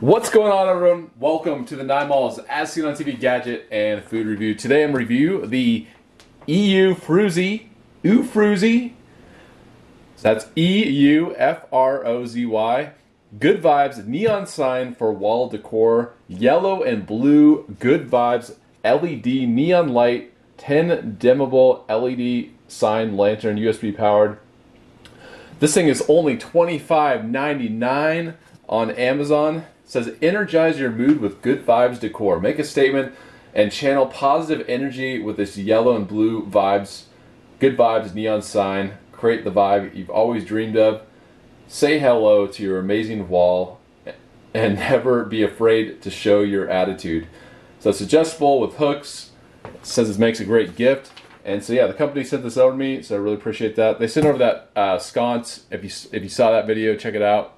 What's going on, everyone? Welcome to the Nine Malls As Seen on TV Gadget and Food Review. Today I'm review the Eufrozy, U Fruzy. That's E U F R O Z Y. Good Vibes neon sign for wall decor. Yellow and blue Good Vibes LED neon light. 10 dimmable LED sign lantern USB powered. This thing is only $25.99 on Amazon. Says energize your mood with good vibes decor. Make a statement and channel positive energy with this yellow and blue vibes, good vibes neon sign. Create the vibe you've always dreamed of. Say hello to your amazing wall and never be afraid to show your attitude. So it's adjustable with hooks. It says it makes a great gift. And so yeah, the company sent this over to me, so I really appreciate that. They sent over that uh, sconce. If you if you saw that video, check it out.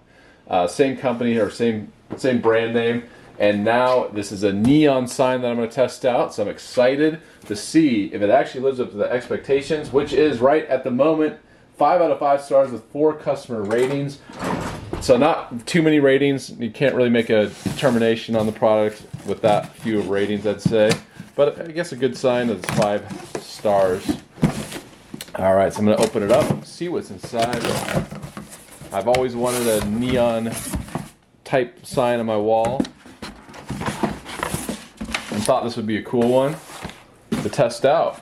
Uh, same company or same same brand name. And now this is a neon sign that I'm going to test out. So I'm excited to see if it actually lives up to the expectations, which is right at the moment five out of five stars with four customer ratings. So not too many ratings. You can't really make a determination on the product with that few ratings, I'd say. But I guess a good sign it's five stars. All right, so I'm going to open it up, see what's inside. I've always wanted a neon type sign on my wall and thought this would be a cool one to test out.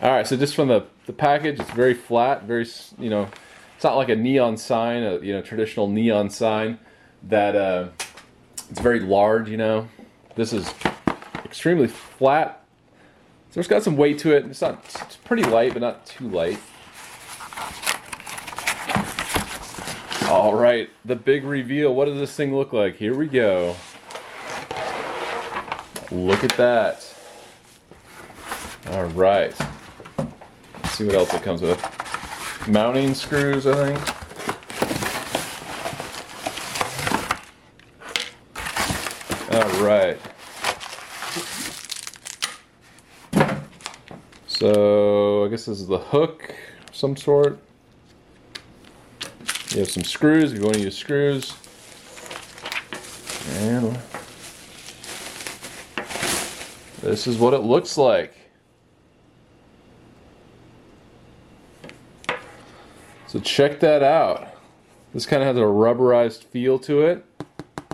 All right, so just from the, the package, it's very flat, very, you know, it's not like a neon sign, a you know traditional neon sign that uh, it's very large. You know, this is extremely flat. So it's got some weight to it. It's not it's pretty light, but not too light. All right, the big reveal. What does this thing look like? Here we go. Look at that. All right. Let's see what else it comes with. Mounting screws, I think. All right. So I guess this is the hook some sort. You have some screws if you want to use screws. And this is what it looks like. So check that out. This kind of has a rubberized feel to it.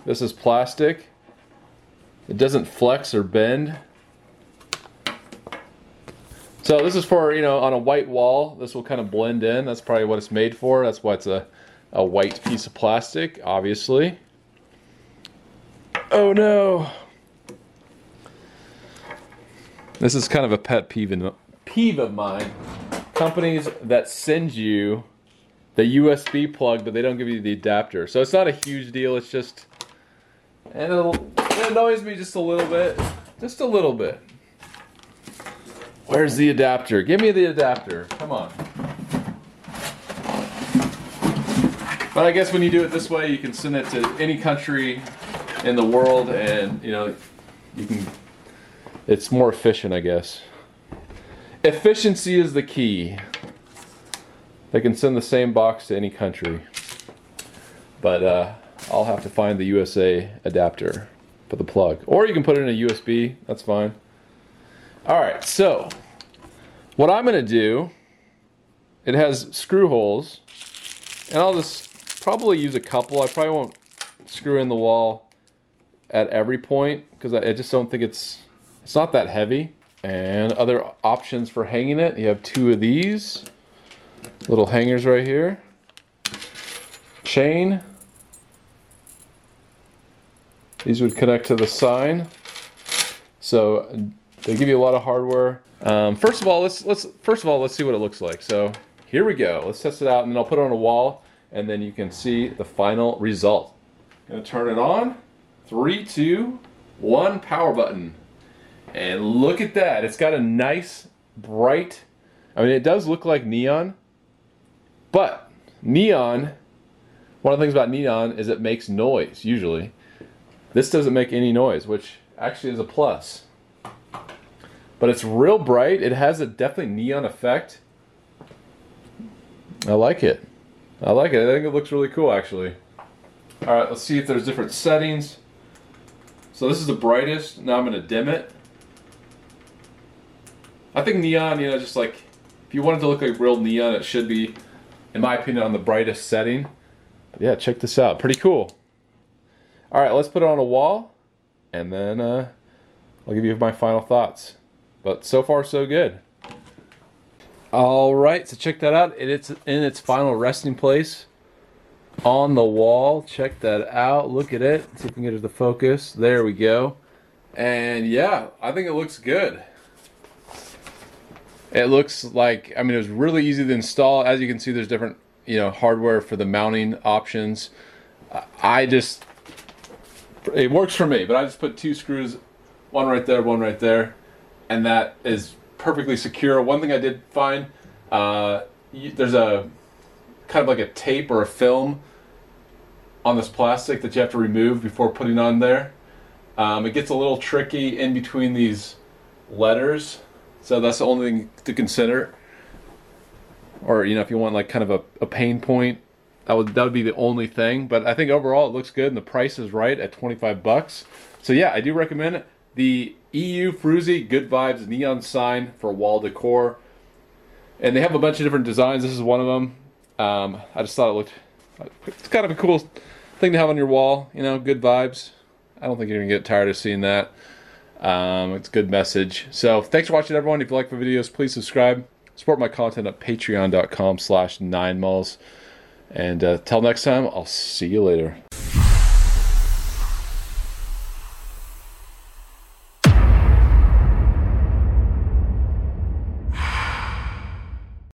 This is plastic. It doesn't flex or bend. So this is for, you know, on a white wall, this will kind of blend in. That's probably what it's made for. That's why it's a, a white piece of plastic, obviously. Oh no. This is kind of a pet peeve, in, peeve of mine. Companies that send you the USB plug, but they don't give you the adapter. So it's not a huge deal. It's just, and it annoys me just a little bit, just a little bit. Where's the adapter? Give me the adapter. Come on. But I guess when you do it this way, you can send it to any country in the world, and you know, you can. It's more efficient, I guess. Efficiency is the key. They can send the same box to any country. But uh, I'll have to find the USA adapter for the plug. Or you can put it in a USB, that's fine. Alright, so what I'm going to do, it has screw holes, and I'll just probably use a couple. I probably won't screw in the wall at every point because I, I just don't think it's it's not that heavy. And other options for hanging it, you have two of these little hangers right here. Chain. These would connect to the sign. So they give you a lot of hardware. Um, first of all, let's let's first of all let's see what it looks like. So here we go. Let's test it out, and then I'll put it on a wall, and then you can see the final result. Gonna turn it on. Three, two, one. Power button. And look at that. It's got a nice, bright. I mean, it does look like neon, but neon, one of the things about neon is it makes noise, usually. This doesn't make any noise, which actually is a plus. But it's real bright. It has a definitely neon effect. I like it. I like it. I think it looks really cool, actually. All right, let's see if there's different settings. So this is the brightest. Now I'm gonna dim it. I think neon, you know, just like if you wanted to look like real neon, it should be, in my opinion, on the brightest setting. But yeah, check this out. Pretty cool. All right, let's put it on a wall, and then uh, I'll give you my final thoughts. But so far, so good. All right, so check that out. It's in its final resting place on the wall. Check that out. Look at it. See if we can get it to focus. There we go. And yeah, I think it looks good. It looks like I mean it was really easy to install. As you can see, there's different you know hardware for the mounting options. I just it works for me, but I just put two screws, one right there, one right there, and that is perfectly secure. One thing I did find, uh, there's a kind of like a tape or a film on this plastic that you have to remove before putting on there. Um, it gets a little tricky in between these letters, so that's the only thing to consider. Or you know, if you want like kind of a, a pain point, that would that would be the only thing. But I think overall it looks good and the price is right at 25 bucks. So yeah, I do recommend it. The Eufrozy Good Vibes neon sign for wall decor. And they have a bunch of different designs. This is one of them. Um, I just thought it looked it's kind of a cool thing to have on your wall. You know, good vibes. I don't think you're gonna get tired of seeing that. Um, it's a good message. So thanks for watching, everyone. If you like my videos, please subscribe. Support my content at patreon.com slash nine malls. And uh, till next time, I'll see you later.